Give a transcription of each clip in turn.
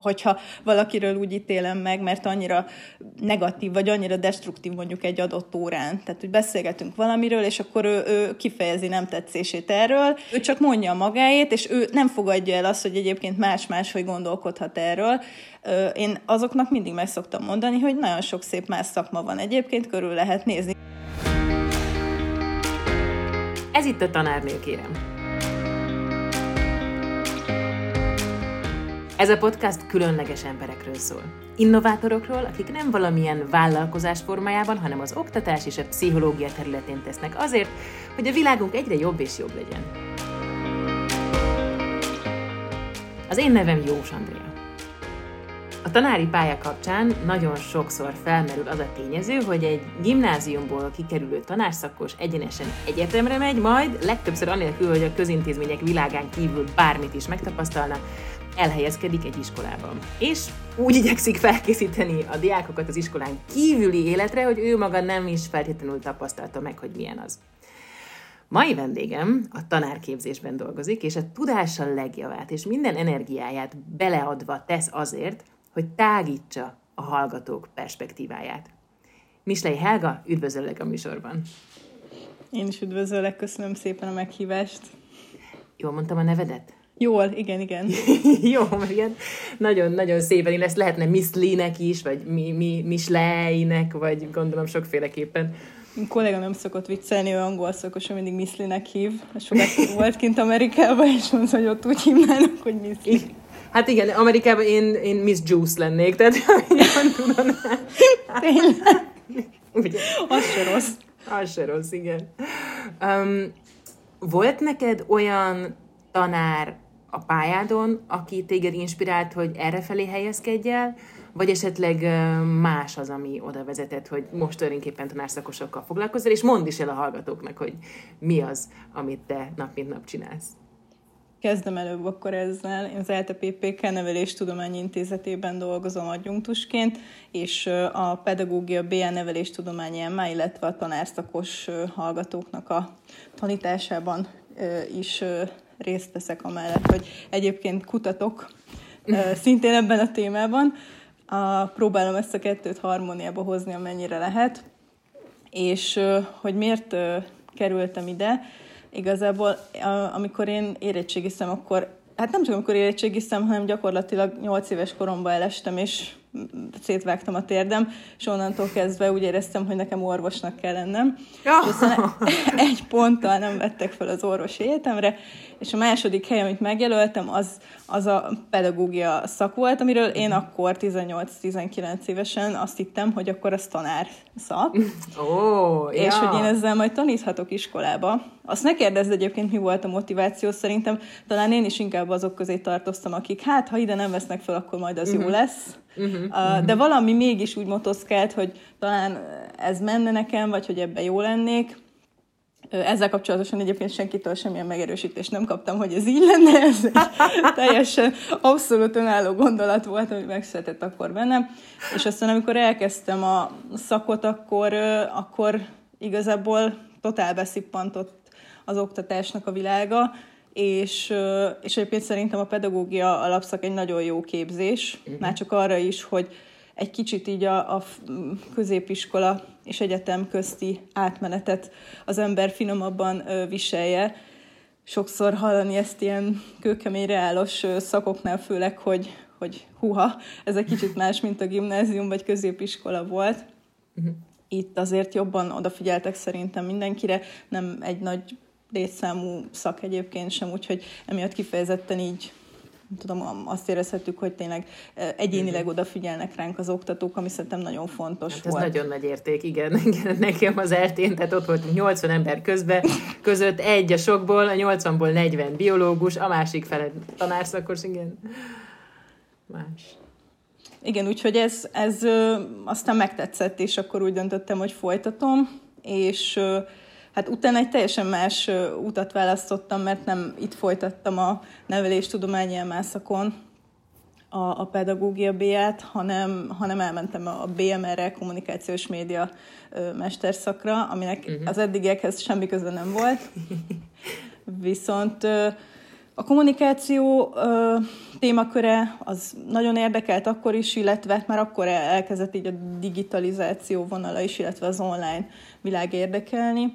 hogyha valakiről úgy ítélem meg, mert annyira negatív, vagy annyira destruktív mondjuk egy adott órán. Tehát, hogy beszélgetünk valamiről, és akkor ő, ő kifejezi nem tetszését erről, ő csak mondja magáét, és ő nem fogadja el azt, hogy egyébként más-más, hogy gondolkodhat erről. Én azoknak mindig meg szoktam mondani, hogy nagyon sok szép más szakma van egyébként, körül lehet nézni. Ez itt a tanárnél, kérem. Ez a podcast különleges emberekről szól. Innovátorokról, akik nem valamilyen vállalkozás formájában, hanem az oktatás és a pszichológia területén tesznek azért, hogy a világunk egyre jobb és jobb legyen. Az én nevem Jós Andrea. A tanári pálya kapcsán nagyon sokszor felmerül az a tényező, hogy egy gimnáziumból kikerülő tanárszakos egyenesen egyetemre megy, majd legtöbbször anélkül, hogy a közintézmények világán kívül bármit is megtapasztalna, elhelyezkedik egy iskolában. És úgy igyekszik felkészíteni a diákokat az iskolán kívüli életre, hogy ő maga nem is feltétlenül tapasztalta meg, hogy milyen az. Mai vendégem a tanárképzésben dolgozik, és a tudással legjavát és minden energiáját beleadva tesz azért, hogy tágítsa a hallgatók perspektíváját. Mislei Helga, üdvözöllek a műsorban! Én is üdvözöllek, köszönöm szépen a meghívást. Jól mondtam a nevedet? Jól, igen, igen. Jó, mert ilyen nagyon-nagyon szépen, én ezt lehetne Miss Lee-nek is, vagy mi, mi, Misley-nek, vagy gondolom sokféleképpen. A kolléga nem szokott viccelni, ő angol szakos, mindig Miss Lee-nek hív. Sokat volt kint Amerikában, és mondta, hogy ott úgy hívnának, hogy Miss Lee. Hát igen, Amerikában én, én Miss Juice lennék, tehát jobban tudom. Tényleg? Ugye? Az se rossz. Az se rossz, igen. Um, volt neked olyan tanár a pályádon, aki téged inspirált, hogy erre felé helyezkedj el, vagy esetleg más az, ami oda vezetett, hogy most tulajdonképpen tanárszakosokkal foglalkozol, és mondd is el a hallgatóknak, hogy mi az, amit te nap mint nap csinálsz. Kezdem előbb akkor ezzel. Én az LTPPK Neveléstudományi Intézetében dolgozom adjunktusként, és a pedagógia BN Neveléstudományi MA, illetve a tanárszakos hallgatóknak a tanításában is részt veszek amellett, hogy egyébként kutatok szintén ebben a témában. A, próbálom ezt a kettőt harmóniába hozni, amennyire lehet. És hogy miért kerültem ide, igazából amikor én érettségiztem, akkor hát nem csak amikor érettségiztem, hanem gyakorlatilag 8 éves koromban elestem, és szétvágtam a térdem, és onnantól kezdve úgy éreztem, hogy nekem orvosnak kell lennem. Ja. És egy ponttal nem vettek fel az orvosi egyetemre, és a második hely, amit megjelöltem, az, az a pedagógia szak volt, amiről én akkor 18-19 évesen azt hittem, hogy akkor az tanár szak. Oh, és ja. hogy én ezzel majd taníthatok iskolába. Azt ne kérdezd egyébként, mi volt a motiváció, szerintem talán én is inkább azok közé tartoztam, akik hát, ha ide nem vesznek fel, akkor majd az uh-huh. jó lesz. Uh-huh. Uh, de valami mégis úgy motoszkált, hogy talán ez menne nekem, vagy hogy ebbe jó lennék. Ezzel kapcsolatosan egyébként senkitől semmilyen megerősítést nem kaptam, hogy ez így lenne, ez egy teljesen abszolút önálló gondolat volt, ami megszületett akkor bennem. És aztán, amikor elkezdtem a szakot, akkor, akkor igazából totál beszippantott az oktatásnak a világa, és, és egyébként szerintem a pedagógia alapszak egy nagyon jó képzés, uh-huh. már csak arra is, hogy egy kicsit így a, a középiskola és egyetem közti átmenetet az ember finomabban viselje. Sokszor hallani ezt ilyen kőkemény reálos szakoknál, főleg, hogy, hogy huha, ez egy kicsit más, mint a gimnázium vagy középiskola volt. Uh-huh. Itt azért jobban odafigyeltek szerintem mindenkire, nem egy nagy létszámú szak egyébként sem, úgyhogy emiatt kifejezetten így tudom, azt érezhetjük, hogy tényleg egyénileg mhm. odafigyelnek ránk az oktatók, ami szerintem nagyon fontos hát ez volt. nagyon nagy érték, igen. igen. Nekem az eltén, tehát ott voltunk 80 ember közben, között egy a sokból, a 80-ból 40 biológus, a másik fele tanárszakos, igen. Más. Igen, úgyhogy ez, ez aztán megtetszett, és akkor úgy döntöttem, hogy folytatom, és Hát utána egy teljesen más utat választottam, mert nem itt folytattam a neveléstudományi elmászakon a, a pedagógia B-ját, hanem, hanem elmentem a BMR-re, kommunikációs média mesterszakra, aminek uh-huh. az eddigiekhez semmi köze nem volt. Viszont A kommunikáció ö, témaköre az nagyon érdekelt akkor is, illetve már akkor elkezdett így a digitalizáció vonala is, illetve az online világ érdekelni,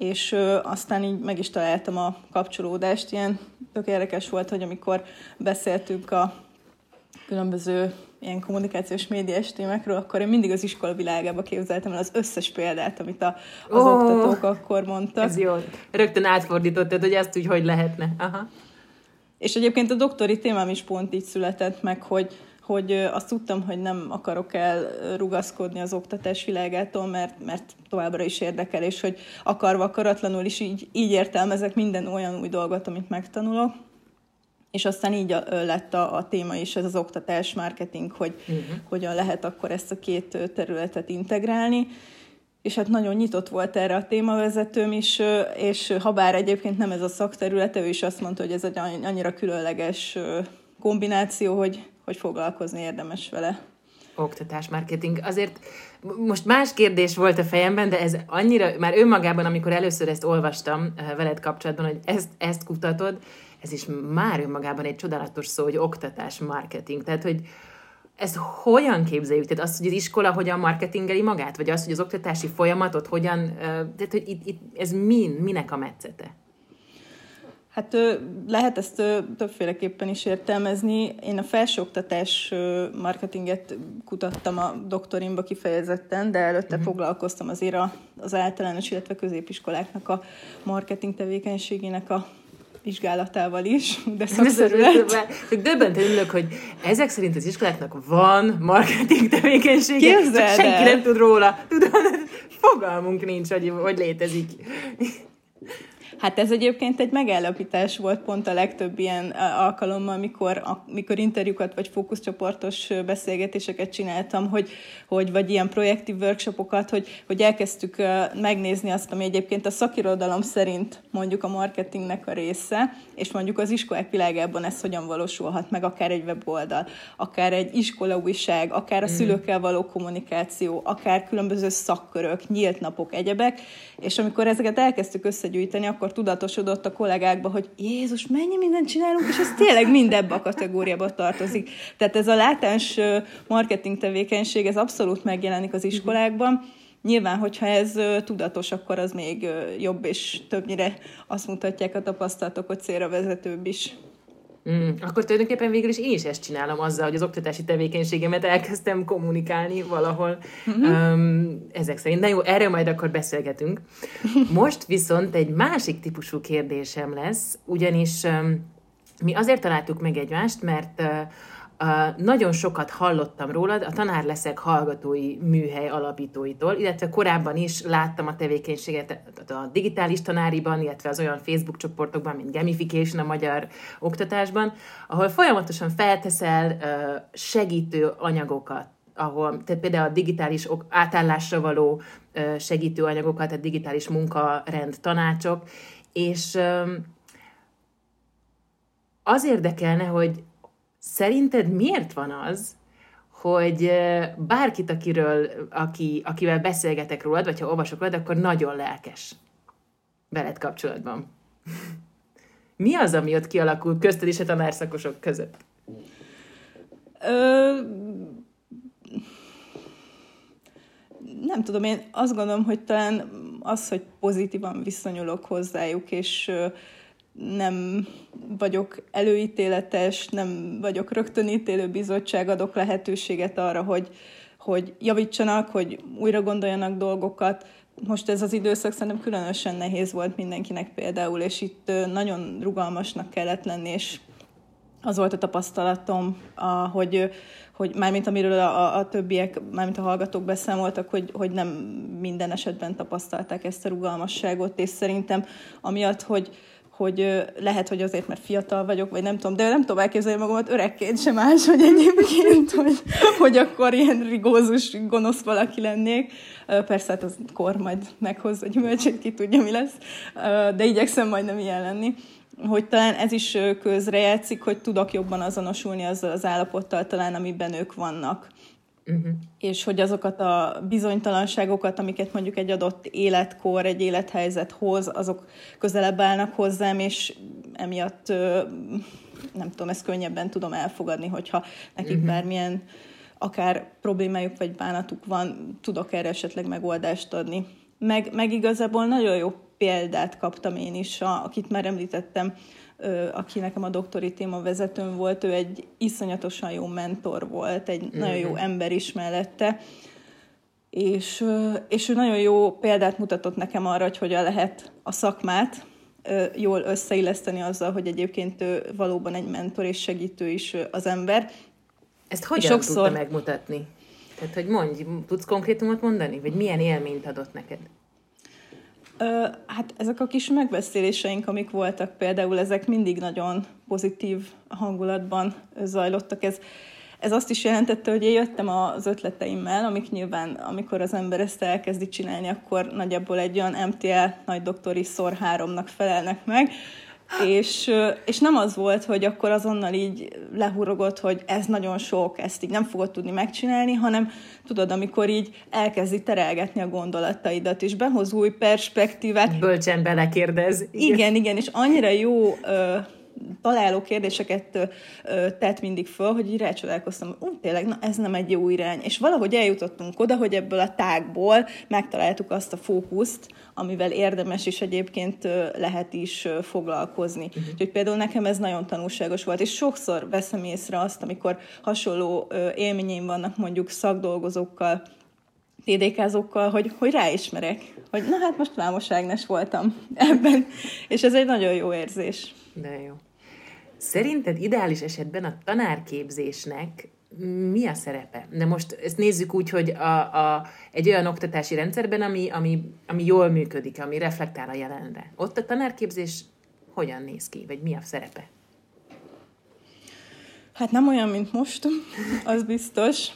és aztán így meg is találtam a kapcsolódást. Ilyen tök érdekes volt, hogy amikor beszéltünk a különböző ilyen kommunikációs médiás témákról, akkor én mindig az iskola világába képzeltem el az összes példát, amit a, az oh, oktatók akkor mondtak. Ez jó. Rögtön átfordítottad, hogy ezt úgy hogy lehetne. Aha. És egyébként a doktori témám is pont így született meg, hogy, hogy azt tudtam, hogy nem akarok elrugaszkodni az oktatás világától, mert, mert továbbra is érdekel, és hogy akarva, akaratlanul is így, így értelmezek minden olyan új dolgot, amit megtanulok. És aztán így a, lett a, a téma is, ez az oktatás, marketing, hogy uh-huh. hogyan lehet akkor ezt a két területet integrálni és hát nagyon nyitott volt erre a témavezetőm is, és ha bár egyébként nem ez a szakterülete, ő is azt mondta, hogy ez egy annyira különleges kombináció, hogy, hogy foglalkozni érdemes vele. Oktatás, marketing. Azért most más kérdés volt a fejemben, de ez annyira, már önmagában, amikor először ezt olvastam veled kapcsolatban, hogy ezt, ezt kutatod, ez is már önmagában egy csodálatos szó, hogy oktatás, marketing. Tehát, hogy, ezt hogyan képzeljük? Tehát azt, hogy az iskola hogyan marketingeli magát? Vagy azt, hogy az oktatási folyamatot hogyan... Tehát, hogy itt, itt ez min, minek a metszete? Hát lehet ezt többféleképpen is értelmezni. Én a felsőoktatás marketinget kutattam a doktorimba kifejezetten, de előtte uh-huh. foglalkoztam azért az általános, illetve középiskoláknak a marketing tevékenységének a vizsgálatával is, de szakszerület. Döbbenten ülök, hogy ezek szerint az iskoláknak van marketing tevékenysége, csak senki nem tud róla. Tudod, fogalmunk nincs, hogy, hogy létezik. Hát ez egyébként egy megállapítás volt pont a legtöbb ilyen alkalommal, amikor, amikor interjúkat vagy fókuszcsoportos beszélgetéseket csináltam, hogy, hogy vagy ilyen projektív workshopokat, hogy, hogy elkezdtük megnézni azt, ami egyébként a szakirodalom szerint mondjuk a marketingnek a része, és mondjuk az iskolák világában ez hogyan valósulhat meg, akár egy weboldal, akár egy iskolaújság, akár a mm. szülőkkel való kommunikáció, akár különböző szakkörök, nyílt napok, egyebek, és amikor ezeket elkezdtük összegyűjteni, akkor akkor tudatosodott a kollégákba, hogy Jézus, mennyi mindent csinálunk, és ez tényleg mind ebbe a kategóriába tartozik. Tehát ez a látás marketing tevékenység, ez abszolút megjelenik az iskolákban. Nyilván, hogyha ez tudatos, akkor az még jobb, és többnyire azt mutatják a tapasztalatok, hogy célra vezetőbb is. Mm, akkor tulajdonképpen végül is én is ezt csinálom azzal, hogy az oktatási tevékenységemet elkezdtem kommunikálni valahol mm-hmm. um, ezek szerint. Na jó, erről majd akkor beszélgetünk. Most viszont egy másik típusú kérdésem lesz, ugyanis um, mi azért találtuk meg egymást, mert uh, Uh, nagyon sokat hallottam rólad a Tanár leszek hallgatói műhely alapítóitól, illetve korábban is láttam a tevékenységet a digitális tanáriban, illetve az olyan Facebook csoportokban, mint Gamification a magyar oktatásban, ahol folyamatosan felteszel uh, segítő anyagokat ahol, tehát például a digitális átállásra való uh, segítő anyagokat, a digitális munkarend tanácsok, és az érdekelne, hogy Szerinted miért van az, hogy bárkit, akiről, aki, akivel beszélgetek rólad, vagy ha olvasok rólad, akkor nagyon lelkes veled kapcsolatban. Mi az, ami ott kialakul közted és a tanárszakosok között? Ö, nem tudom, én azt gondolom, hogy talán az, hogy pozitívan viszonyulok hozzájuk, és nem vagyok előítéletes, nem vagyok rögtönítélő bizottság, adok lehetőséget arra, hogy, hogy javítsanak, hogy újra gondoljanak dolgokat. Most ez az időszak szerintem különösen nehéz volt mindenkinek például, és itt nagyon rugalmasnak kellett lenni, és az volt a tapasztalatom, hogy, hogy mármint amiről a, a többiek, mármint a hallgatók beszámoltak, hogy, hogy nem minden esetben tapasztalták ezt a rugalmasságot, és szerintem amiatt, hogy, hogy lehet, hogy azért, mert fiatal vagyok, vagy nem tudom, de nem tudom elképzelni magamat öregként sem más, hogy egyébként, hogy, hogy akkor ilyen rigózus, gonosz valaki lennék. Persze, hát az kor majd meghoz a gyümölcsét, ki tudja, mi lesz, de igyekszem majd nem ilyen lenni hogy talán ez is közrejátszik, hogy tudok jobban azonosulni azzal az állapottal talán, amiben ők vannak. Uh-huh. és hogy azokat a bizonytalanságokat, amiket mondjuk egy adott életkor, egy élethelyzet hoz, azok közelebb állnak hozzám, és emiatt nem tudom, ezt könnyebben tudom elfogadni, hogyha nekik uh-huh. bármilyen akár problémájuk vagy bánatuk van, tudok erre esetleg megoldást adni. Meg, meg igazából nagyon jó példát kaptam én is, a, akit már említettem, aki nekem a doktori téma vezetőm volt, ő egy iszonyatosan jó mentor volt, egy mm-hmm. nagyon jó ember is mellette, és, és ő nagyon jó példát mutatott nekem arra, hogy hogyan lehet a szakmát jól összeilleszteni azzal, hogy egyébként ő valóban egy mentor és segítő is az ember. Ezt hogyan sokszor... tudta megmutatni? Tehát, hogy mondj, tudsz konkrétumot mondani? Vagy milyen élményt adott neked? Hát ezek a kis megbeszéléseink, amik voltak például, ezek mindig nagyon pozitív hangulatban zajlottak. Ez, ez azt is jelentette, hogy én jöttem az ötleteimmel, amik nyilván, amikor az ember ezt elkezdi csinálni, akkor nagyjából egy olyan MTL nagy doktori szor háromnak felelnek meg, és, és nem az volt, hogy akkor azonnal így lehurogott, hogy ez nagyon sok, ezt így nem fogod tudni megcsinálni, hanem tudod, amikor így elkezdi terelgetni a gondolataidat, és behoz új perspektívát. Bölcsen belekérdez. Igen, igen, igen és annyira jó találó kérdéseket tett mindig föl, hogy így rácsodálkoztam, hogy tényleg, na ez nem egy jó irány. És valahogy eljutottunk oda, hogy ebből a tágból megtaláltuk azt a fókuszt, amivel érdemes is egyébként lehet is foglalkozni. Uh-huh. Úgyhogy például nekem ez nagyon tanulságos volt, és sokszor veszem észre azt, amikor hasonló élményeim vannak mondjuk szakdolgozókkal, TDK-zókkal, hogy, hogy ráismerek, hogy na hát most Vámos Ágnes voltam ebben, és ez egy nagyon jó érzés. De jó. Szerinted ideális esetben a tanárképzésnek mi a szerepe? De most ezt nézzük úgy, hogy a, a, egy olyan oktatási rendszerben, ami, ami, ami jól működik, ami reflektál a jelenre. Ott a tanárképzés hogyan néz ki, vagy mi a szerepe? Hát nem olyan, mint most, az biztos.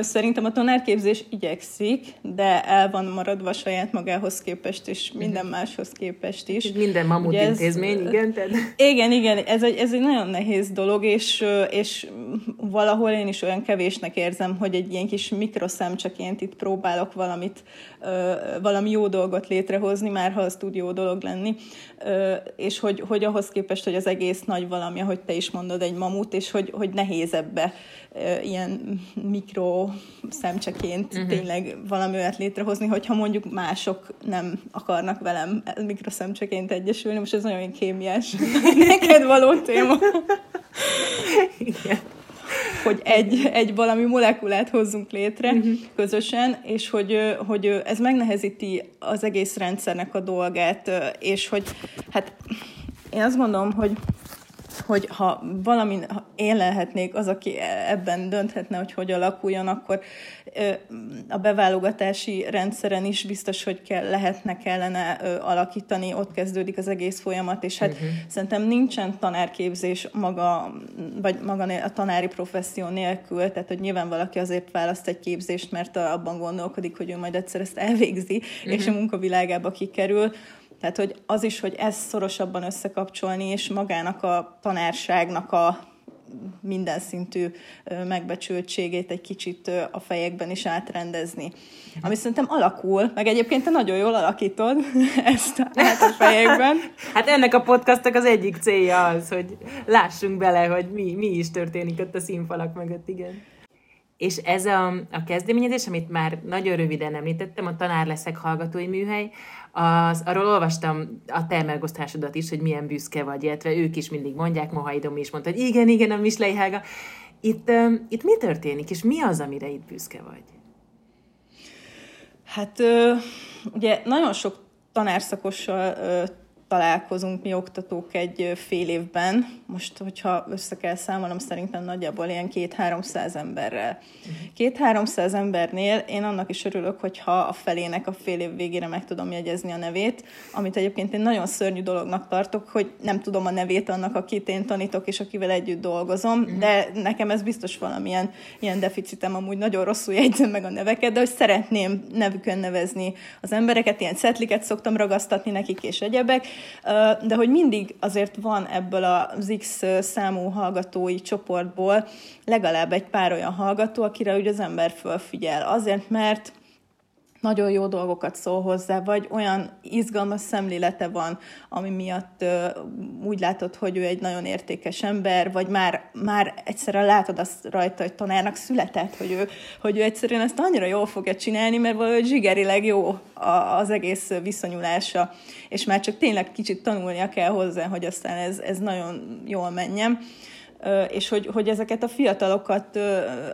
Szerintem a tanárképzés igyekszik, de el van maradva saját magához képest, és minden máshoz képest is. Minden mamut Ugye ez, intézmény, igen? Tehát... Igen, igen, ez egy, ez egy nagyon nehéz dolog, és, és valahol én is olyan kevésnek érzem, hogy egy ilyen kis mikroszemcseként itt próbálok valamit, valami jó dolgot létrehozni, már ha az tud jó dolog lenni, és hogy, hogy ahhoz képest, hogy az egész nagy valami, ahogy te is mondod, egy mamut, és hogy, hogy nehéz ebbe ilyen mikro szemcseként uh-huh. tényleg valami olyat létrehozni, hogyha mondjuk mások nem akarnak velem mikroszemcseként egyesülni, most ez nagyon kémiás neked való téma. Igen hogy egy, egy valami molekulát hozzunk létre uh-huh. közösen, és hogy, hogy ez megnehezíti az egész rendszernek a dolgát, és hogy hát én azt gondolom, hogy hogy ha valami, ha én lehetnék az, aki ebben dönthetne, hogy hogy alakuljon, akkor a beválogatási rendszeren is biztos, hogy kell, lehetne, kellene alakítani, ott kezdődik az egész folyamat, és hát uh-huh. szerintem nincsen tanárképzés maga, vagy maga a tanári professzió nélkül, tehát hogy nyilván valaki azért választ egy képzést, mert abban gondolkodik, hogy ő majd egyszer ezt elvégzi, uh-huh. és a munkavilágába kikerül, tehát, hogy az is, hogy ezt szorosabban összekapcsolni, és magának a tanárságnak a minden szintű megbecsültségét egy kicsit a fejekben is átrendezni. Ami szerintem alakul, meg egyébként te nagyon jól alakítod ezt át a fejekben. Hát ennek a podcastnak az egyik célja az, hogy lássunk bele, hogy mi, mi is történik ott a színfalak mögött, igen. És ez a, a kezdeményezés, amit már nagyon röviden említettem, a Tanár leszek hallgatói műhely, az, arról olvastam a te megosztásodat is, hogy milyen büszke vagy, illetve ők is mindig mondják, Mohai Domi is mondta, hogy igen, igen, a Mislei Hága. Itt, itt mi történik, és mi az, amire itt büszke vagy? Hát ugye nagyon sok tanárszakossal találkozunk mi oktatók egy fél évben. Most, hogyha össze kell számolnom, szerintem nagyjából ilyen két-háromszáz emberrel. Két-háromszáz embernél én annak is örülök, hogyha a felének a fél év végére meg tudom jegyezni a nevét, amit egyébként én nagyon szörnyű dolognak tartok, hogy nem tudom a nevét annak, akit én tanítok, és akivel együtt dolgozom, uh-huh. de nekem ez biztos valamilyen ilyen deficitem, amúgy nagyon rosszul jegyzem meg a neveket, de hogy szeretném nevükön nevezni az embereket, ilyen szetliket szoktam ragasztatni nekik és egyebek, de hogy mindig azért van ebből az X számú hallgatói csoportból legalább egy pár olyan hallgató, akire úgy az ember fölfigyel. Azért, mert nagyon jó dolgokat szól hozzá, vagy olyan izgalmas szemlélete van, ami miatt ö, úgy látod, hogy ő egy nagyon értékes ember, vagy már, már egyszerűen látod azt rajta, hogy tanárnak született, hogy ő, hogy ő egyszerűen ezt annyira jól fogja csinálni, mert valahogy zsigerileg jó az egész viszonyulása, és már csak tényleg kicsit tanulnia kell hozzá, hogy aztán ez, ez nagyon jól menjen és hogy, hogy ezeket a fiatalokat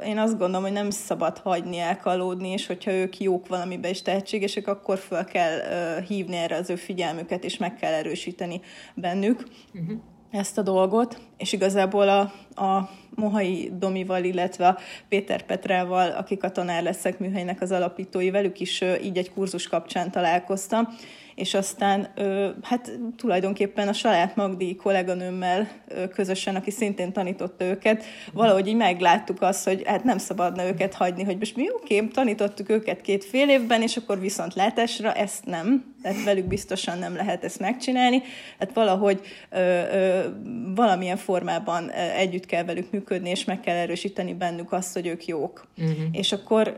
én azt gondolom, hogy nem szabad hagyni elkalódni, és hogyha ők jók valamibe és tehetségesek, akkor fel kell hívni erre az ő figyelmüket, és meg kell erősíteni bennük. Uh-huh ezt a dolgot, és igazából a, a Mohai Domival, illetve a Péter Petrával, akik a tanár leszek műhelynek az alapítói, velük is így egy kurzus kapcsán találkoztam, és aztán hát tulajdonképpen a saját Magdi kolléganőmmel közösen, aki szintén tanította őket, valahogy így megláttuk azt, hogy hát nem szabadna őket hagyni, hogy most mi oké, tanítottuk őket két fél évben, és akkor viszont látásra ezt nem, tehát velük biztosan nem lehet ezt megcsinálni, hát valahogy ö, ö, valamilyen formában együtt kell velük működni, és meg kell erősíteni bennük azt, hogy ők jók. Uh-huh. És akkor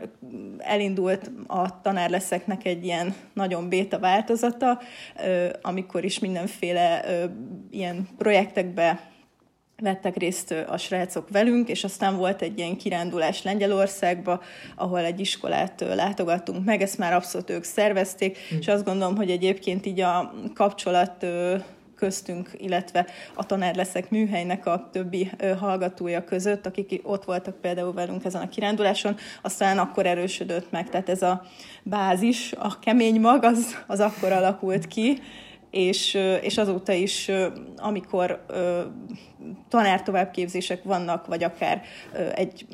elindult a tanár leszeknek egy ilyen nagyon béta változata, ö, amikor is mindenféle ilyen projektekbe vettek részt a srácok velünk, és aztán volt egy ilyen kirándulás Lengyelországba, ahol egy iskolát látogattunk meg, ezt már abszolút ők szervezték, mm. és azt gondolom, hogy egyébként így a kapcsolat köztünk, illetve a tanár leszek műhelynek a többi hallgatója között, akik ott voltak például velünk ezen a kiránduláson, aztán akkor erősödött meg, tehát ez a bázis, a kemény mag, az, az akkor alakult ki, és, és azóta is, amikor tanártovábbképzések vannak, vagy akár egy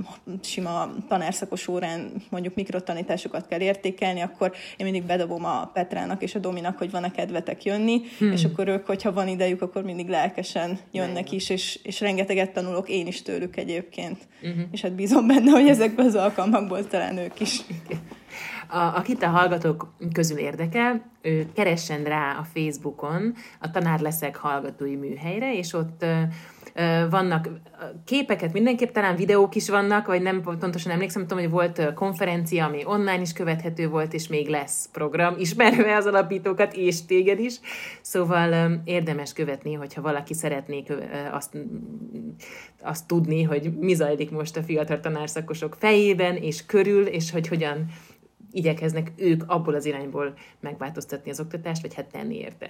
sima tanárszakos órán mondjuk mikrotanításokat kell értékelni, akkor én mindig bedobom a Petrának és a Dominak, hogy van-e kedvetek jönni, hmm. és akkor ők, hogyha van idejük, akkor mindig lelkesen jönnek is, és, és rengeteget tanulok én is tőlük egyébként. Uh-huh. És hát bízom benne, hogy ezekben az alkalmakból talán ők is. A, akit a hallgatók közül érdekel, ő keressen rá a Facebookon a Tanár leszek hallgatói műhelyre, és ott vannak képeket, mindenképp talán videók is vannak, vagy nem pontosan emlékszem, tudom, hogy volt konferencia, ami online is követhető volt, és még lesz program, ismerve az alapítókat, és téged is. Szóval érdemes követni, hogyha valaki szeretnék azt, azt tudni, hogy mi zajlik most a fiatal tanárszakosok fejében és körül, és hogy hogyan igyekeznek ők abból az irányból megváltoztatni az oktatást, vagy hát tenni érte.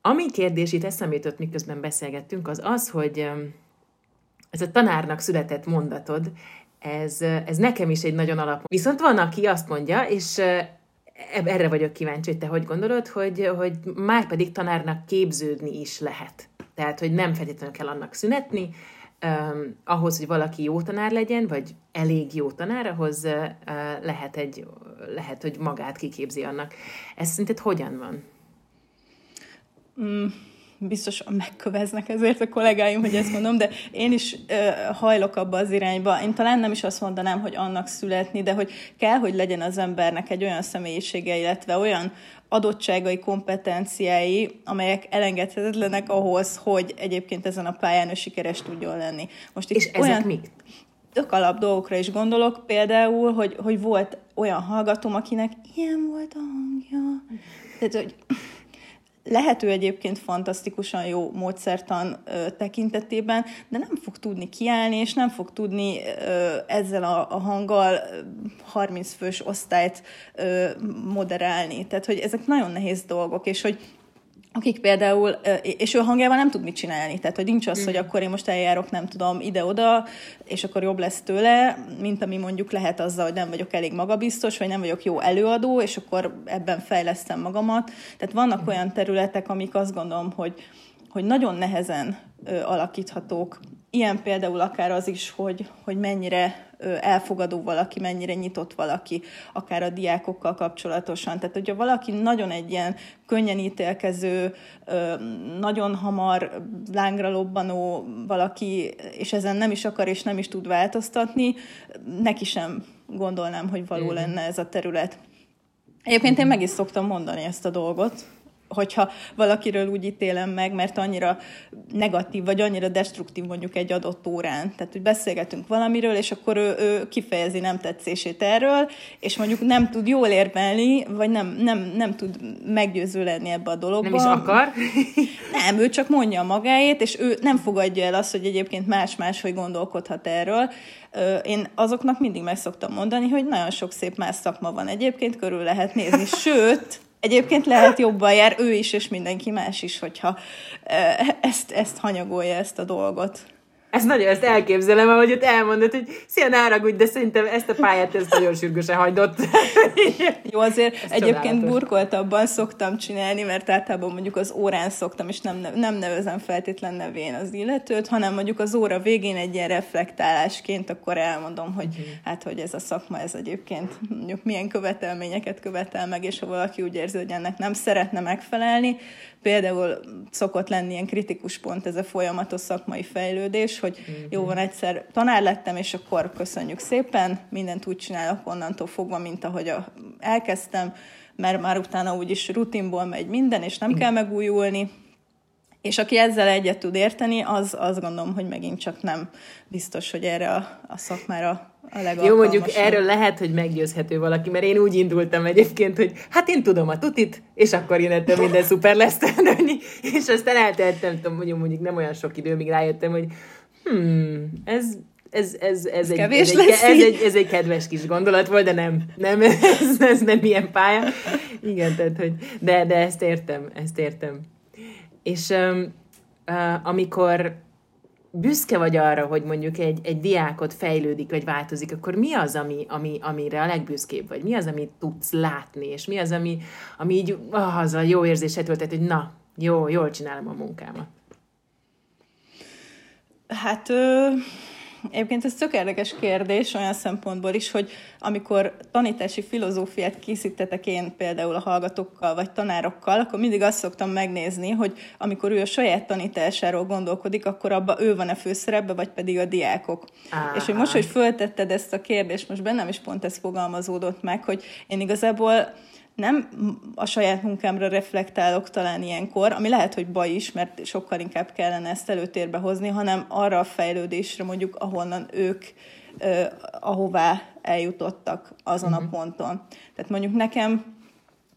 Ami kérdés itt eszembe miközben beszélgettünk, az az, hogy ez a tanárnak született mondatod, ez, ez nekem is egy nagyon alap. Viszont van, aki azt mondja, és erre vagyok kíváncsi, hogy te hogy gondolod, hogy, hogy már pedig tanárnak képződni is lehet. Tehát, hogy nem feltétlenül kell annak szünetni, um, ahhoz, hogy valaki jó tanár legyen, vagy elég jó tanár, ahhoz uh, lehet, egy, lehet, hogy magát kiképzi annak. Ez szerinted hogyan van? Mm, biztos megköveznek ezért a kollégáim, hogy ezt mondom, de én is ö, hajlok abba az irányba. Én talán nem is azt mondanám, hogy annak születni, de hogy kell, hogy legyen az embernek egy olyan személyisége, illetve olyan adottságai, kompetenciái, amelyek elengedhetetlenek ahhoz, hogy egyébként ezen a pályán ő sikeres tudjon lenni. Most itt És olyan... ezek mik? tök alap dolgokra is gondolok, például, hogy, hogy volt olyan hallgatóm, akinek ilyen volt a hangja. Tehát, hogy lehető egyébként fantasztikusan jó módszertan ö, tekintetében, de nem fog tudni kiállni, és nem fog tudni ö, ezzel a, a hanggal 30 fős osztályt ö, moderálni. Tehát, hogy ezek nagyon nehéz dolgok, és hogy akik például, és ő hangjával nem tud mit csinálni, tehát hogy nincs az, mm. hogy akkor én most eljárok, nem tudom, ide-oda, és akkor jobb lesz tőle, mint ami mondjuk lehet azzal, hogy nem vagyok elég magabiztos, vagy nem vagyok jó előadó, és akkor ebben fejlesztem magamat. Tehát vannak mm. olyan területek, amik azt gondolom, hogy, hogy nagyon nehezen ö, alakíthatók. Ilyen például akár az is, hogy, hogy mennyire elfogadó valaki, mennyire nyitott valaki, akár a diákokkal kapcsolatosan. Tehát, hogyha valaki nagyon egy ilyen könnyen ítélkező, nagyon hamar lángra lobbanó valaki, és ezen nem is akar és nem is tud változtatni, neki sem gondolnám, hogy való lenne ez a terület. Egyébként én meg is szoktam mondani ezt a dolgot, hogyha valakiről úgy ítélem meg, mert annyira negatív, vagy annyira destruktív mondjuk egy adott órán. Tehát, hogy beszélgetünk valamiről, és akkor ő, ő kifejezi nem tetszését erről, és mondjuk nem tud jól érvelni, vagy nem, nem, nem tud meggyőző lenni ebbe a dologba. Nem is akar? nem, ő csak mondja magáét, és ő nem fogadja el azt, hogy egyébként más-más, hogy gondolkodhat erről. Én azoknak mindig meg szoktam mondani, hogy nagyon sok szép más szakma van egyébként, körül lehet nézni. Sőt, Egyébként lehet jobban jár ő is, és mindenki más is, hogyha ezt, ezt hanyagolja, ezt a dolgot. Ezt nagyon ezt elképzelem, ahogy ott elmondod, hogy szia, náragudj, de szerintem ezt a pályát ezt nagyon sürgősen hagydott. Jó, azért ez egyébként csodálatos. burkoltabban szoktam csinálni, mert általában mondjuk az órán szoktam, és nem, nem nevezem feltétlen nevén az illetőt, hanem mondjuk az óra végén egy ilyen reflektálásként akkor elmondom, hogy uh-huh. hát, hogy ez a szakma, ez egyébként mondjuk milyen követelményeket követel meg, és ha valaki úgy érzi, hogy ennek nem szeretne megfelelni, például szokott lenni ilyen kritikus pont ez a folyamatos szakmai fejlődés, hogy uh-huh. jó van, egyszer tanár lettem, és akkor köszönjük szépen, mindent úgy csinálok onnantól fogva, mint ahogy a, elkezdtem, mert már utána úgyis rutinból megy minden, és nem uh-huh. kell megújulni, és aki ezzel egyet tud érteni, az azt gondolom, hogy megint csak nem biztos, hogy erre a, a szakmára a Jó, mondjuk erről lehet, hogy meggyőzhető valaki, mert én úgy indultam egyébként, hogy hát én tudom a tutit, és akkor én ettől minden szuper lesz tanulni, és aztán elteltem, tudom, mondjuk, mondjuk nem olyan sok idő, míg rájöttem, hogy hmm, ez, ez, ez, ez, egy, ez, egy, ez, egy, ez egy kedves kis gondolat volt, de nem, nem ez, ez nem ilyen pálya. Igen, tehát, hogy, de, de ezt értem, ezt értem. És um, uh, amikor büszke vagy arra, hogy mondjuk egy, egy diákot fejlődik, vagy változik, akkor mi az, ami, ami, amire a legbüszkébb vagy? Mi az, amit tudsz látni? És mi az, ami, ami így ah, az a jó érzéset töltet, hogy na, jó, jól csinálom a munkámat? Hát... Ö- Egyébként ez tök érdekes kérdés olyan szempontból is, hogy amikor tanítási filozófiát készítetek én például a hallgatókkal vagy tanárokkal, akkor mindig azt szoktam megnézni, hogy amikor ő a saját tanításáról gondolkodik, akkor abban ő van-e főszerepbe, vagy pedig a diákok. Aha. És hogy most, hogy föltetted ezt a kérdést, most bennem is pont ez fogalmazódott meg, hogy én igazából nem a saját munkámra reflektálok talán ilyenkor, ami lehet, hogy baj is, mert sokkal inkább kellene ezt előtérbe hozni, hanem arra a fejlődésre mondjuk, ahonnan ők ahová eljutottak azon uh-huh. a mhm. ponton. Tehát mondjuk nekem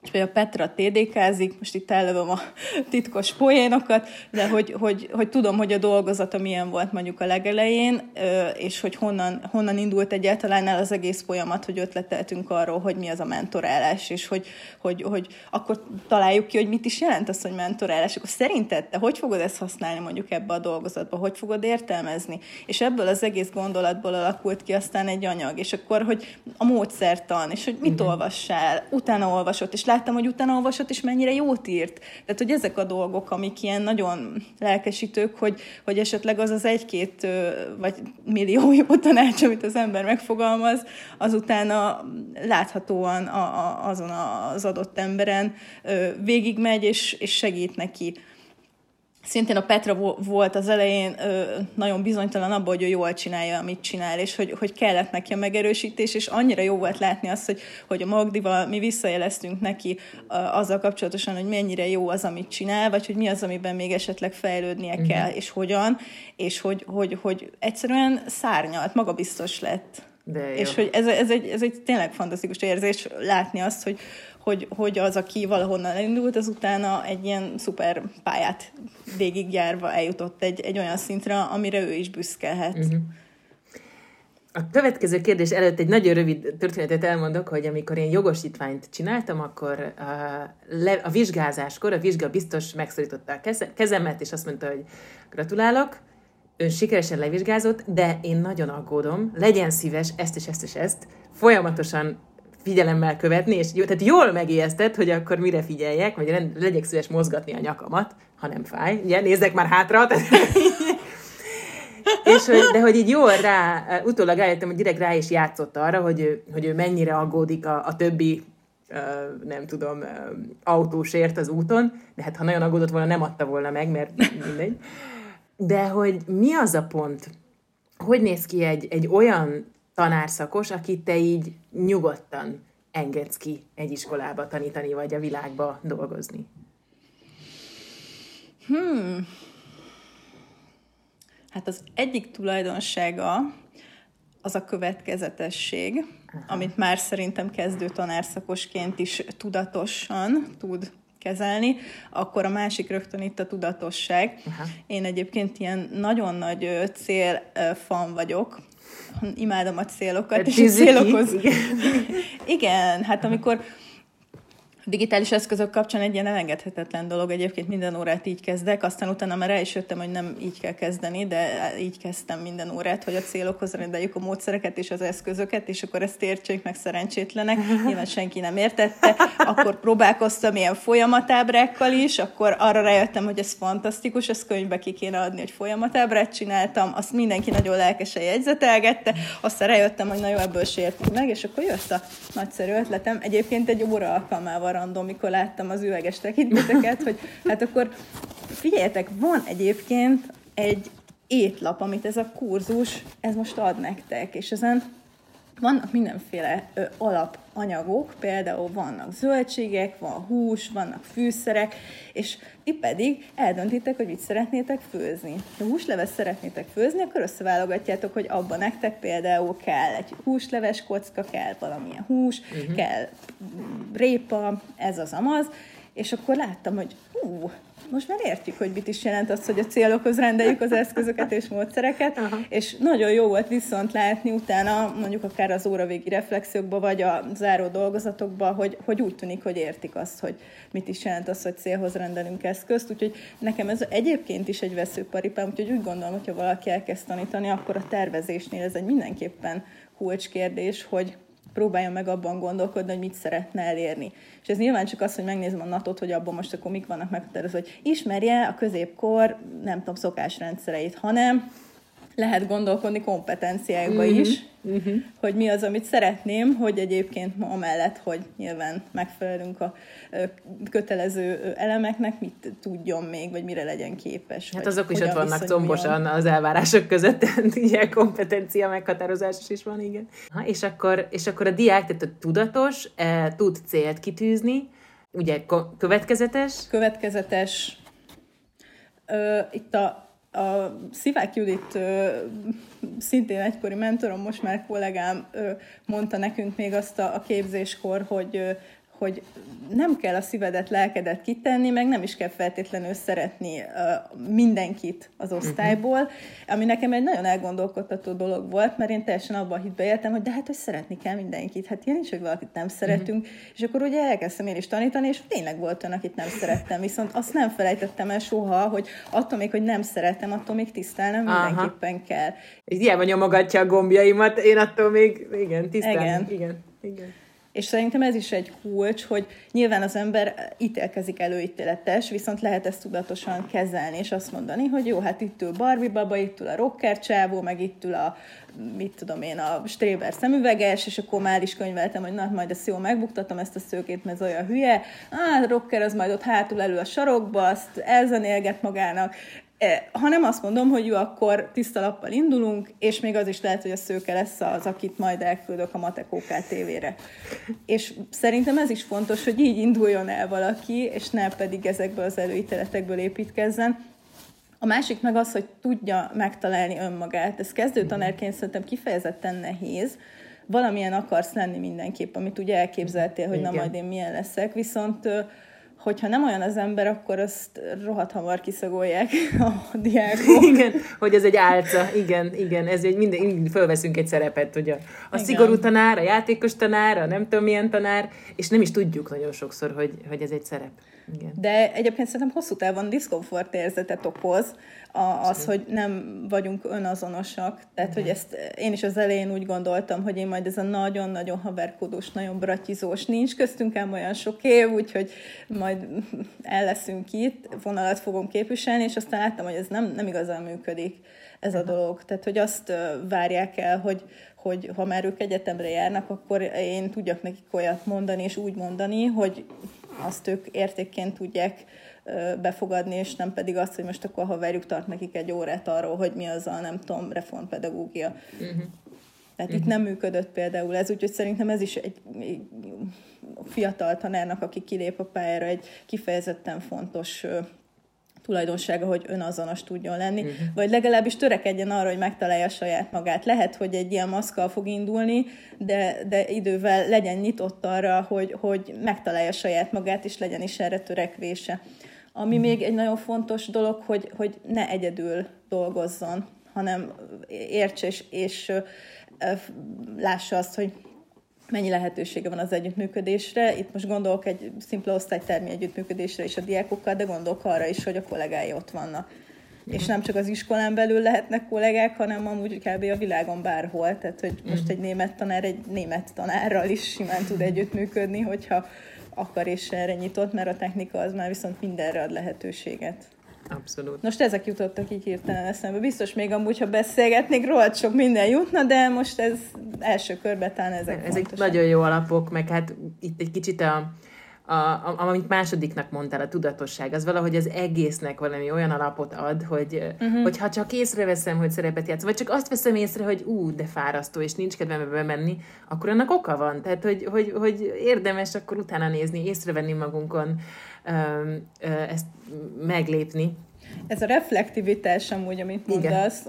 és a Petra TDK-zik, most itt ellövöm a titkos poénokat, de hogy, hogy, hogy tudom, hogy a dolgozata milyen volt mondjuk a legelején, és hogy honnan, honnan indult egyáltalán el az egész folyamat, hogy ötleteltünk arról, hogy mi az a mentorálás, és hogy, hogy, hogy akkor találjuk ki, hogy mit is jelent az, hogy mentorálás. Akkor szerinted te hogy fogod ezt használni mondjuk ebbe a dolgozatba, hogy fogod értelmezni? És ebből az egész gondolatból alakult ki aztán egy anyag, és akkor, hogy a módszertan, és hogy mit olvassál, utána olvasott, és láttam, hogy utána olvasott, és mennyire jót írt. Tehát, hogy ezek a dolgok, amik ilyen nagyon lelkesítők, hogy, hogy esetleg az az egy-két vagy millió jó tanács, amit az ember megfogalmaz, utána láthatóan a, a, azon az adott emberen végigmegy, és, és segít neki szintén a Petra volt az elején ö, nagyon bizonytalan abban, hogy ő jól csinálja, amit csinál, és hogy, hogy kellett neki a megerősítés, és annyira jó volt látni azt, hogy, hogy a Magdival mi visszajeleztünk neki ö, azzal kapcsolatosan, hogy mennyire jó az, amit csinál, vagy hogy mi az, amiben még esetleg fejlődnie uh-huh. kell, és hogyan, és hogy, hogy, hogy egyszerűen szárnyalt, magabiztos lett. De jó. És hogy ez, ez, egy, ez egy tényleg fantasztikus érzés látni azt, hogy, hogy, hogy az, aki valahonnan elindult, az utána egy ilyen szuper pályát végigjárva eljutott egy, egy olyan szintre, amire ő is büszkelhet. Uh-huh. A következő kérdés előtt egy nagyon rövid történetet elmondok, hogy amikor én jogosítványt csináltam, akkor a, le, a vizsgázáskor a vizsga biztos megszorította a kezemet, és azt mondta, hogy gratulálok, ön sikeresen levizsgázott, de én nagyon aggódom, legyen szíves ezt és ezt és ezt, folyamatosan figyelemmel követni, és jó, tehát jól megijesztett, hogy akkor mire figyeljek, vagy legyek szíves mozgatni a nyakamat, ha nem fáj. Ugye, nézzek már hátra. Tehát, és, hogy, de hogy így jól rá, utólag rájöttem, hogy direkt rá is játszott arra, hogy ő, hogy ő mennyire aggódik a, a többi nem tudom, autósért az úton, de hát ha nagyon aggódott volna, nem adta volna meg, mert mindegy. De hogy mi az a pont, hogy néz ki egy, egy olyan tanárszakos, akit te így nyugodtan engedsz ki egy iskolába tanítani, vagy a világba dolgozni? Hmm. Hát az egyik tulajdonsága az a következetesség, Aha. amit már szerintem kezdő tanárszakosként is tudatosan tud kezelni, akkor a másik rögtön itt a tudatosság. Aha. Én egyébként ilyen nagyon nagy célfan vagyok, imádom a célokat, és a célokhoz... Igen. Igen, hát amikor digitális eszközök kapcsán egy ilyen elengedhetetlen dolog. Egyébként minden órát így kezdek, aztán utána már el is jöttem, hogy nem így kell kezdeni, de így kezdtem minden órát, hogy a célokhoz rendeljük a módszereket és az eszközöket, és akkor ezt értsék meg szerencsétlenek. Nyilván senki nem értette. Akkor próbálkoztam ilyen folyamatábrákkal is, akkor arra rájöttem, hogy ez fantasztikus, ezt könyvbe ki kéne adni, hogy folyamatábrát csináltam, azt mindenki nagyon lelkesen jegyzetelgette, aztán rájöttem, hogy na jó, ebből sértünk meg, és akkor jött a nagyszerű ötletem. Egyébként egy óra alkalmával random, mikor láttam az üveges tekinteteket, hogy hát akkor figyeljetek, van egyébként egy étlap, amit ez a kurzus, ez most ad nektek, és ezen vannak mindenféle ö, alapanyagok, például vannak zöldségek, van hús, vannak fűszerek, és ti pedig eldöntitek, hogy mit szeretnétek főzni. Ha húsleves szeretnétek főzni, akkor összeválogatjátok, hogy abban nektek például kell egy húsleves kocka, kell valamilyen hús, uh-huh. kell répa, ez az amaz, és akkor láttam, hogy hú, most már értjük, hogy mit is jelent az, hogy a célokhoz rendeljük az eszközöket és módszereket, Aha. és nagyon jó volt viszont látni utána, mondjuk akár az óravégi reflexiókba, vagy a záró dolgozatokba, hogy, hogy úgy tűnik, hogy értik azt, hogy mit is jelent az, hogy célhoz rendelünk eszközt, úgyhogy nekem ez egyébként is egy veszőparipám, úgyhogy úgy gondolom, hogyha valaki elkezd tanítani, akkor a tervezésnél ez egy mindenképpen kulcskérdés, hogy próbáljon meg abban gondolkodni, hogy mit szeretne elérni. És ez nyilván csak az, hogy megnézem a natot, hogy abban most akkor mik vannak meghatározva, hogy ismerje a középkor, nem tudom, szokásrendszereit, hanem lehet gondolkodni kompetenciákba mm-hmm. is, mm-hmm. hogy mi az, amit szeretném, hogy egyébként amellett, hogy nyilván megfelelünk a kötelező elemeknek, mit tudjon még, vagy mire legyen képes. Hát azok is ott vannak combosan az elvárások között, ilyen kompetencia meghatározás is van, igen. Ha, és, akkor, és akkor a diák, tehát a tudatos, e, tud célt kitűzni, ugye következetes? Következetes. Ö, itt a a Szivák Judit szintén egykori mentorom, most már kollégám mondta nekünk még azt a, képzéskor, hogy hogy nem kell a szívedet, lelkedet kitenni, meg nem is kell feltétlenül szeretni mindenkit az mhm. osztályból, ami nekem egy nagyon elgondolkodtató dolog volt, mert én teljesen abban a hitbe éltem, hogy de hát, hogy szeretni kell mindenkit. Hát ilyen is, hogy valakit nem szeretünk, uh-huh. és akkor ugye elkezdtem én is tanítani, és tényleg volt olyan, akit nem szerettem, viszont azt nem felejtettem el soha, hogy attól még, hogy nem szeretem, attól még tisztelnem mindenképpen kell. És hiába nyomogatja a gombjaimat, én attól még, igen, tisztelem. Igen. igen. igen. És szerintem ez is egy kulcs, hogy nyilván az ember ítélkezik előítéletes, viszont lehet ezt tudatosan kezelni, és azt mondani, hogy jó, hát itt ül Barbie baba, itt ül a rocker csávó, meg itt ül a mit tudom én, a Stréber szemüveges, és akkor már is könyveltem, hogy na, majd ezt jól megbuktatom, ezt a szőkét, mert ez olyan hülye. Á, a rocker az majd ott hátul elő a sarokba, azt elzenélget magának, E, hanem azt mondom, hogy jó, akkor tiszta lappal indulunk, és még az is lehet, hogy a szőke lesz az, akit majd elküldök a Matekóká tévére. És szerintem ez is fontos, hogy így induljon el valaki, és ne pedig ezekből az előítéletekből építkezzen. A másik meg az, hogy tudja megtalálni önmagát. Ez kezdő tanárként szerintem kifejezetten nehéz, valamilyen akarsz lenni mindenképp, amit ugye elképzeltél, hogy Igen. na majd én milyen leszek, viszont hogyha nem olyan az ember, akkor azt rohadt hamar kiszagolják a diákok. Igen, hogy ez egy álca, igen, igen, ez egy minden, mindig fölveszünk egy szerepet, hogy a, a szigorú tanár, a játékos tanár, a nem tudom milyen tanár, és nem is tudjuk nagyon sokszor, hogy, hogy ez egy szerep. Igen. De egyébként szerintem hosszú távon diszkomfort érzetet okoz az, hogy nem vagyunk önazonosak. Tehát, Igen. hogy ezt én is az elején úgy gondoltam, hogy én majd ez a nagyon-nagyon haverkodós, nagyon bratizós, nincs köztünk ám olyan sok év, úgyhogy majd el leszünk itt, vonalat fogom képviselni, és aztán láttam, hogy ez nem, nem igazán működik ez a dolog. Tehát, hogy azt várják el, hogy, hogy ha már ők egyetemre járnak, akkor én tudjak nekik olyat mondani, és úgy mondani, hogy azt ők értékként tudják befogadni, és nem pedig azt, hogy most akkor haverjuk tart nekik egy órát arról, hogy mi az a, nem tudom, reformpedagógia. Uh-huh. Tehát uh-huh. itt nem működött például ez, úgyhogy szerintem ez is egy, egy fiatal tanárnak, aki kilép a pályára, egy kifejezetten fontos tulajdonsága, hogy önazonos tudjon lenni, uh-huh. vagy legalábbis törekedjen arra, hogy megtalálja saját magát. Lehet, hogy egy ilyen maszkal fog indulni, de, de idővel legyen nyitott arra, hogy, hogy megtalálja saját magát, és legyen is erre törekvése. Ami uh-huh. még egy nagyon fontos dolog, hogy, hogy ne egyedül dolgozzon, hanem értse és, és lássa azt, hogy mennyi lehetősége van az együttműködésre. Itt most gondolok egy szimpla osztálytermi együttműködésre is a diákokkal, de gondolok arra is, hogy a kollégái ott vannak. Uh-huh. És nem csak az iskolán belül lehetnek kollégák, hanem amúgy kb. a világon bárhol. Tehát, hogy most uh-huh. egy német tanár egy német tanárral is simán tud együttműködni, hogyha akar és erre nyitott, mert a technika az már viszont mindenre ad lehetőséget. Abszolút. Most ezek jutottak így hirtelen eszembe. Biztos még amúgy, ha beszélgetnék, rohadt sok minden jutna, de most ez első körben talán ezek Ezek fontosak. nagyon jó alapok, meg hát itt egy kicsit a, a, a, amit másodiknak mondtál, a tudatosság, az valahogy az egésznek valami olyan alapot ad, hogy uh-huh. hogy ha csak észreveszem, hogy szerepet játsz, vagy csak azt veszem észre, hogy ú, de fárasztó, és nincs kedvem bemenni, akkor annak oka van. Tehát, hogy, hogy, hogy érdemes akkor utána nézni, észrevenni magunkon, ezt meglépni. Ez a reflektivitás amúgy, amit mondasz,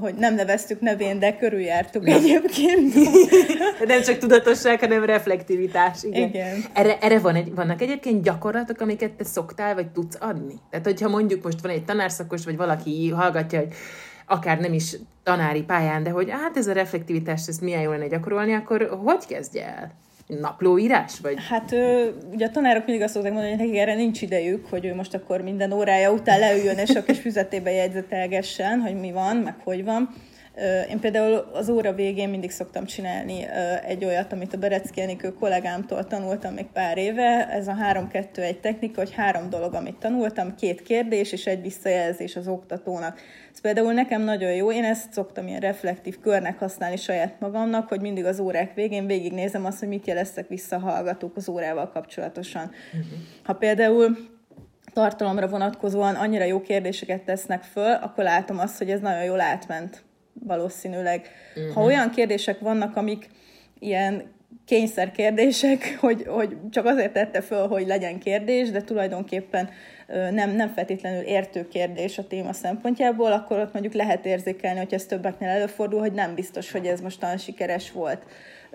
hogy nem neveztük nevén, de körüljártuk nem. egyébként. nem csak tudatosság, hanem reflektivitás. Igen. igen. Erre, erre van egy, vannak egyébként gyakorlatok, amiket te szoktál, vagy tudsz adni? Tehát, hogyha mondjuk most van egy tanárszakos, vagy valaki hallgatja, hogy akár nem is tanári pályán, de hogy hát ez a reflektivitás, ezt milyen jó lenne gyakorolni, akkor hogy kezdje el? Naplóírás? Vagy? Hát ö, ugye a tanárok mindig azt szokták mondani, hogy nekik erre nincs idejük, hogy ő most akkor minden órája után leüljön és a kis füzetébe jegyzetelgessen, hogy mi van, meg hogy van. Én például az óra végén mindig szoktam csinálni egy olyat, amit a Berecki Enikő kollégámtól tanultam még pár éve. Ez a 3-2-1 technika, hogy három dolog, amit tanultam, két kérdés és egy visszajelzés az oktatónak. Ez például nekem nagyon jó, én ezt szoktam ilyen reflektív körnek használni saját magamnak, hogy mindig az órák végén végignézem azt, hogy mit jeleztek vissza hallgatók az órával kapcsolatosan. Uh-huh. Ha például tartalomra vonatkozóan annyira jó kérdéseket tesznek föl, akkor látom azt, hogy ez nagyon jól átment valószínűleg. Uh-huh. Ha olyan kérdések vannak, amik ilyen kényszer kérdések, hogy, hogy csak azért tette föl, hogy legyen kérdés, de tulajdonképpen nem, nem feltétlenül értő kérdés a téma szempontjából, akkor ott mondjuk lehet érzékelni, hogy ez többeknél előfordul, hogy nem biztos, hogy ez mostan sikeres volt.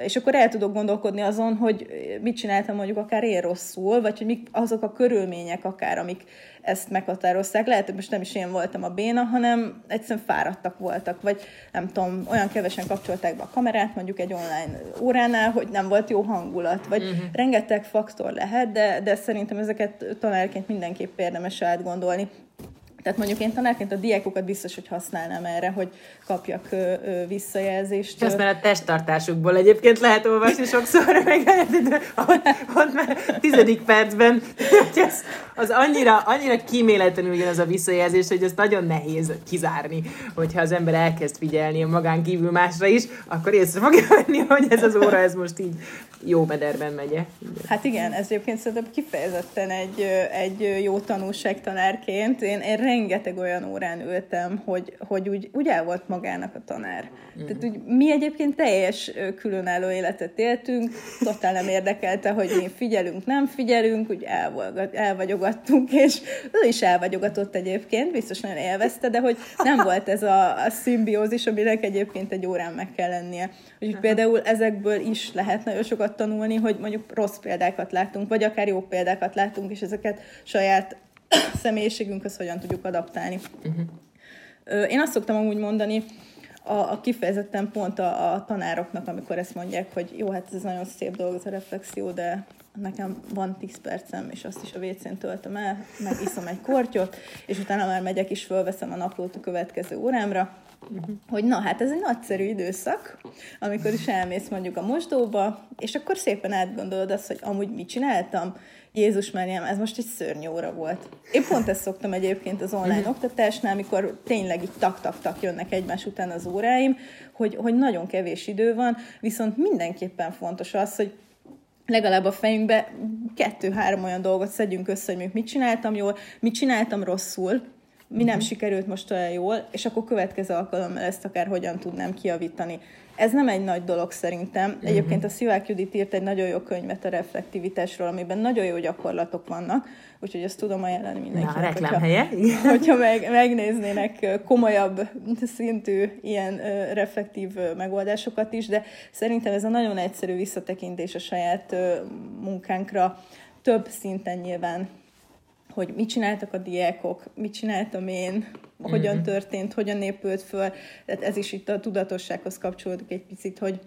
És akkor el tudok gondolkodni azon, hogy mit csináltam mondjuk akár én rosszul, vagy hogy mik azok a körülmények akár, amik ezt meghatározták. Lehet, hogy most nem is én voltam a béna, hanem egyszerűen fáradtak voltak, vagy nem tudom, olyan kevesen kapcsolták be a kamerát mondjuk egy online óránál, hogy nem volt jó hangulat, vagy uh-huh. rengeteg faktor lehet, de, de szerintem ezeket tanárként mindenképp érdemes átgondolni. Tehát mondjuk én tanárként a diákokat biztos, hogy használnám erre, hogy kapjak ö, ö, visszajelzést. Azt már a testtartásukból egyébként lehet olvasni sokszor, meg ott, ott már tizedik percben, hogy az, az annyira, annyira kíméletlenül az a visszajelzés, hogy ez nagyon nehéz kizárni, hogyha az ember elkezd figyelni magán kívül másra is, akkor észre fogja venni, hogy ez az óra, ez most így jó mederben megye. Hát igen, ez egyébként szerintem kifejezetten egy, egy jó tanulság tanárként. Én, én rengeteg olyan órán ültem, hogy, hogy úgy, úgy el volt magának a tanár. Mm. Tehát úgy, mi egyébként teljes különálló életet éltünk, totál nem érdekelte, hogy mi figyelünk, nem figyelünk, úgy elvagyogattunk, és ő is elvagyogatott egyébként, biztos nagyon élvezte, de hogy nem volt ez a, a szimbiózis, aminek egyébként egy órán meg kell lennie. Úgyhogy például ezekből is lehet nagyon sokat tanulni, hogy mondjuk rossz példákat látunk, vagy akár jó példákat látunk, és ezeket saját személyiségünkhöz hogyan tudjuk adaptálni. Uh-huh. Én azt szoktam amúgy mondani, a, a kifejezetten pont a, a tanároknak, amikor ezt mondják, hogy jó, hát ez nagyon szép dolog, ez a reflexió, de nekem van 10 percem, és azt is a WC-n töltöm el, meg iszom egy kortyot, és utána már megyek is, fölveszem a naplót a következő órámra, Uh-huh. Hogy na, hát ez egy nagyszerű időszak, amikor is elmész mondjuk a mosdóba, és akkor szépen átgondolod azt, hogy amúgy mit csináltam, Jézus Máriám, ez most egy szörnyű óra volt. Én pont ezt szoktam egyébként az online uh-huh. oktatásnál, amikor tényleg így tak-tak-tak jönnek egymás után az óráim, hogy, hogy nagyon kevés idő van, viszont mindenképpen fontos az, hogy legalább a fejünkbe kettő-három olyan dolgot szedjünk össze, hogy mit csináltam jól, mit csináltam rosszul, mi nem sikerült most olyan jól, és akkor következő alkalommal ezt akár hogyan tudnám kiavítani. ez nem egy nagy dolog szerintem. Uh-huh. Egyébként a Szivák Judit írt egy nagyon jó könyvet a reflektivitásról, amiben nagyon jó gyakorlatok vannak, úgyhogy ezt tudom ajánlani mindenkinek. Na, reklámhelye. Hogyha, hogyha meg, megnéznének komolyabb szintű ilyen reflektív megoldásokat is, de szerintem ez a nagyon egyszerű visszatekintés a saját munkánkra több szinten nyilván hogy mit csináltak a diákok, mit csináltam én, hogyan uh-huh. történt, hogyan épült föl. Tehát ez is itt a tudatossághoz kapcsolódik egy picit, hogy,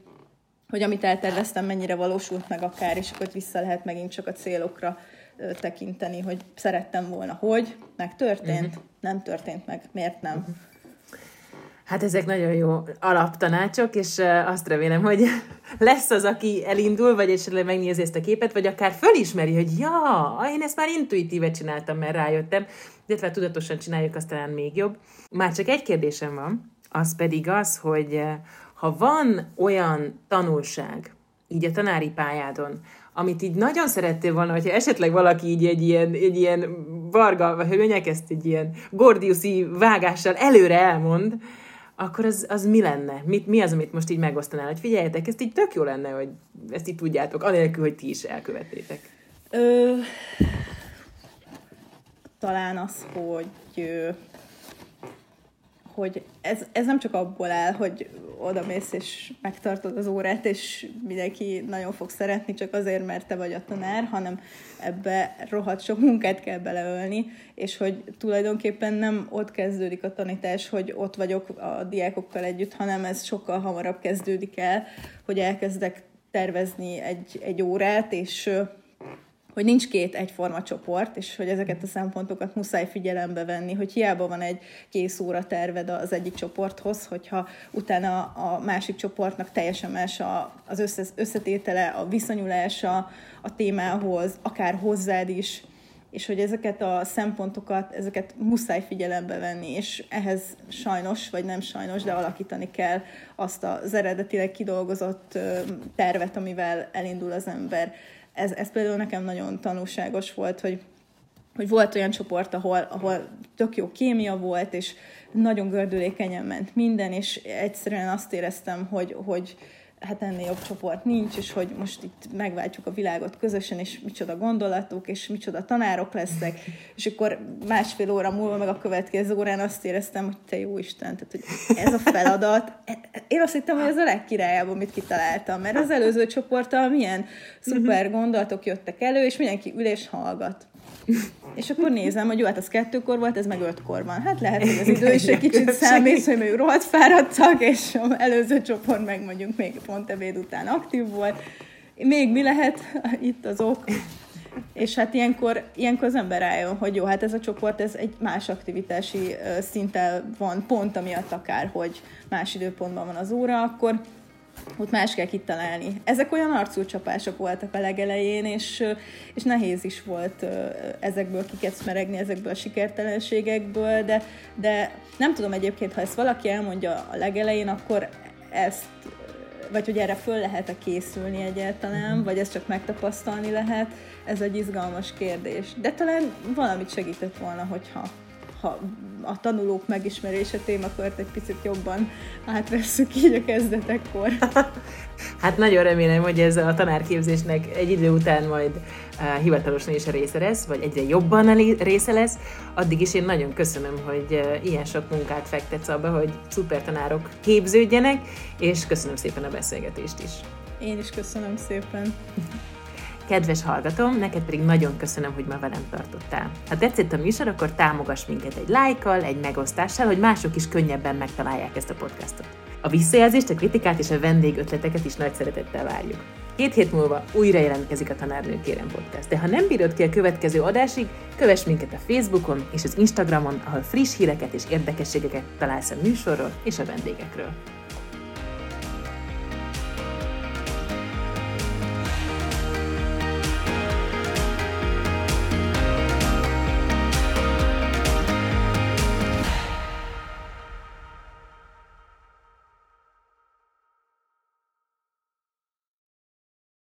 hogy amit elterveztem, mennyire valósult meg akár, és akkor vissza lehet megint csak a célokra tekinteni, hogy szerettem volna, hogy megtörtént, uh-huh. nem történt meg, miért nem. Uh-huh. Hát ezek nagyon jó alaptanácsok, és azt remélem, hogy lesz az, aki elindul, vagy esetleg megnézi ezt a képet, vagy akár fölismeri, hogy ja, én ezt már intuitíve csináltam, mert rájöttem, illetve tudatosan csináljuk, azt talán még jobb. Már csak egy kérdésem van, az pedig az, hogy ha van olyan tanulság, így a tanári pályádon, amit így nagyon szerettél volna, hogyha esetleg valaki így egy ilyen, egy ilyen varga, vagy hogy ezt egy ilyen gordiuszi vágással előre elmond, akkor az, az mi lenne? Mit, mi az, amit most így megosztanál? Hogy figyeljetek, ezt így tök jó lenne, hogy ezt így tudjátok, anélkül, hogy ti is elkövettétek. Ö, talán az, hogy hogy ez, ez nem csak abból áll, hogy oda mész és megtartod az órát, és mindenki nagyon fog szeretni, csak azért, mert te vagy a tanár, hanem ebbe rohadt sok munkát kell beleölni, és hogy tulajdonképpen nem ott kezdődik a tanítás, hogy ott vagyok a diákokkal együtt, hanem ez sokkal hamarabb kezdődik el, hogy elkezdek tervezni egy, egy órát, és hogy nincs két egyforma csoport, és hogy ezeket a szempontokat muszáj figyelembe venni, hogy hiába van egy kész óra terved az egyik csoporthoz, hogyha utána a másik csoportnak teljesen más az összetétele, a viszonyulása a témához, akár hozzád is, és hogy ezeket a szempontokat, ezeket muszáj figyelembe venni, és ehhez sajnos, vagy nem sajnos, de alakítani kell azt az eredetileg kidolgozott tervet, amivel elindul az ember ez, ez például nekem nagyon tanulságos volt, hogy, hogy volt olyan csoport, ahol, ahol tök jó kémia volt, és nagyon gördülékenyen ment minden, és egyszerűen azt éreztem, hogy, hogy hát ennél jobb csoport nincs, és hogy most itt megváltjuk a világot közösen, és micsoda gondolatok, és micsoda tanárok lesznek, és akkor másfél óra múlva, meg a következő órán azt éreztem, hogy te jó Isten, tehát hogy ez a feladat, én azt hittem, hogy ez a legkirályabb, amit kitaláltam, mert az előző csoporttal milyen szuper gondolatok jöttek elő, és mindenki ül és hallgat. És akkor nézem, hogy jó, hát az kettőkor volt, ez meg ötkor van. Hát lehet, hogy az idő is egy kicsit számít, hogy még rohadt fáradtak, és az előző csoport meg mondjuk még pont ebéd után aktív volt. Még mi lehet itt az ok? És hát ilyenkor, ilyenkor az ember rájön, hogy jó, hát ez a csoport ez egy más aktivitási szinten van, pont amiatt akár, hogy más időpontban van az óra, akkor ott más kell kitalálni. Ezek olyan arcúcsapások voltak a legelején, és, és nehéz is volt ezekből kikecmeregni, ezekből a sikertelenségekből, de, de nem tudom egyébként, ha ezt valaki elmondja a legelején, akkor ezt vagy hogy erre föl lehet-e készülni egyáltalán, vagy ezt csak megtapasztalni lehet, ez egy izgalmas kérdés. De talán valamit segített volna, hogyha ha a tanulók megismerése témakört egy picit jobban átvesszük így a kezdetekkor. Hát nagyon remélem, hogy ez a tanárképzésnek egy idő után majd uh, hivatalosan is a része lesz, vagy egyre jobban a része lesz. Addig is én nagyon köszönöm, hogy uh, ilyen sok munkát fektetsz abba, hogy szuper tanárok képződjenek, és köszönöm szépen a beszélgetést is. Én is köszönöm szépen. Kedves hallgatom, neked pedig nagyon köszönöm, hogy ma velem tartottál. Ha tetszett a műsor, akkor támogass minket egy lájkkal, egy megosztással, hogy mások is könnyebben megtalálják ezt a podcastot. A visszajelzést, a kritikát és a vendégötleteket is nagy szeretettel várjuk. Két hét múlva újra jelentkezik a Tanárnő Kérem Podcast, de ha nem bírod ki a következő adásig, kövess minket a Facebookon és az Instagramon, ahol friss híreket és érdekességeket találsz a műsorról és a vendégekről.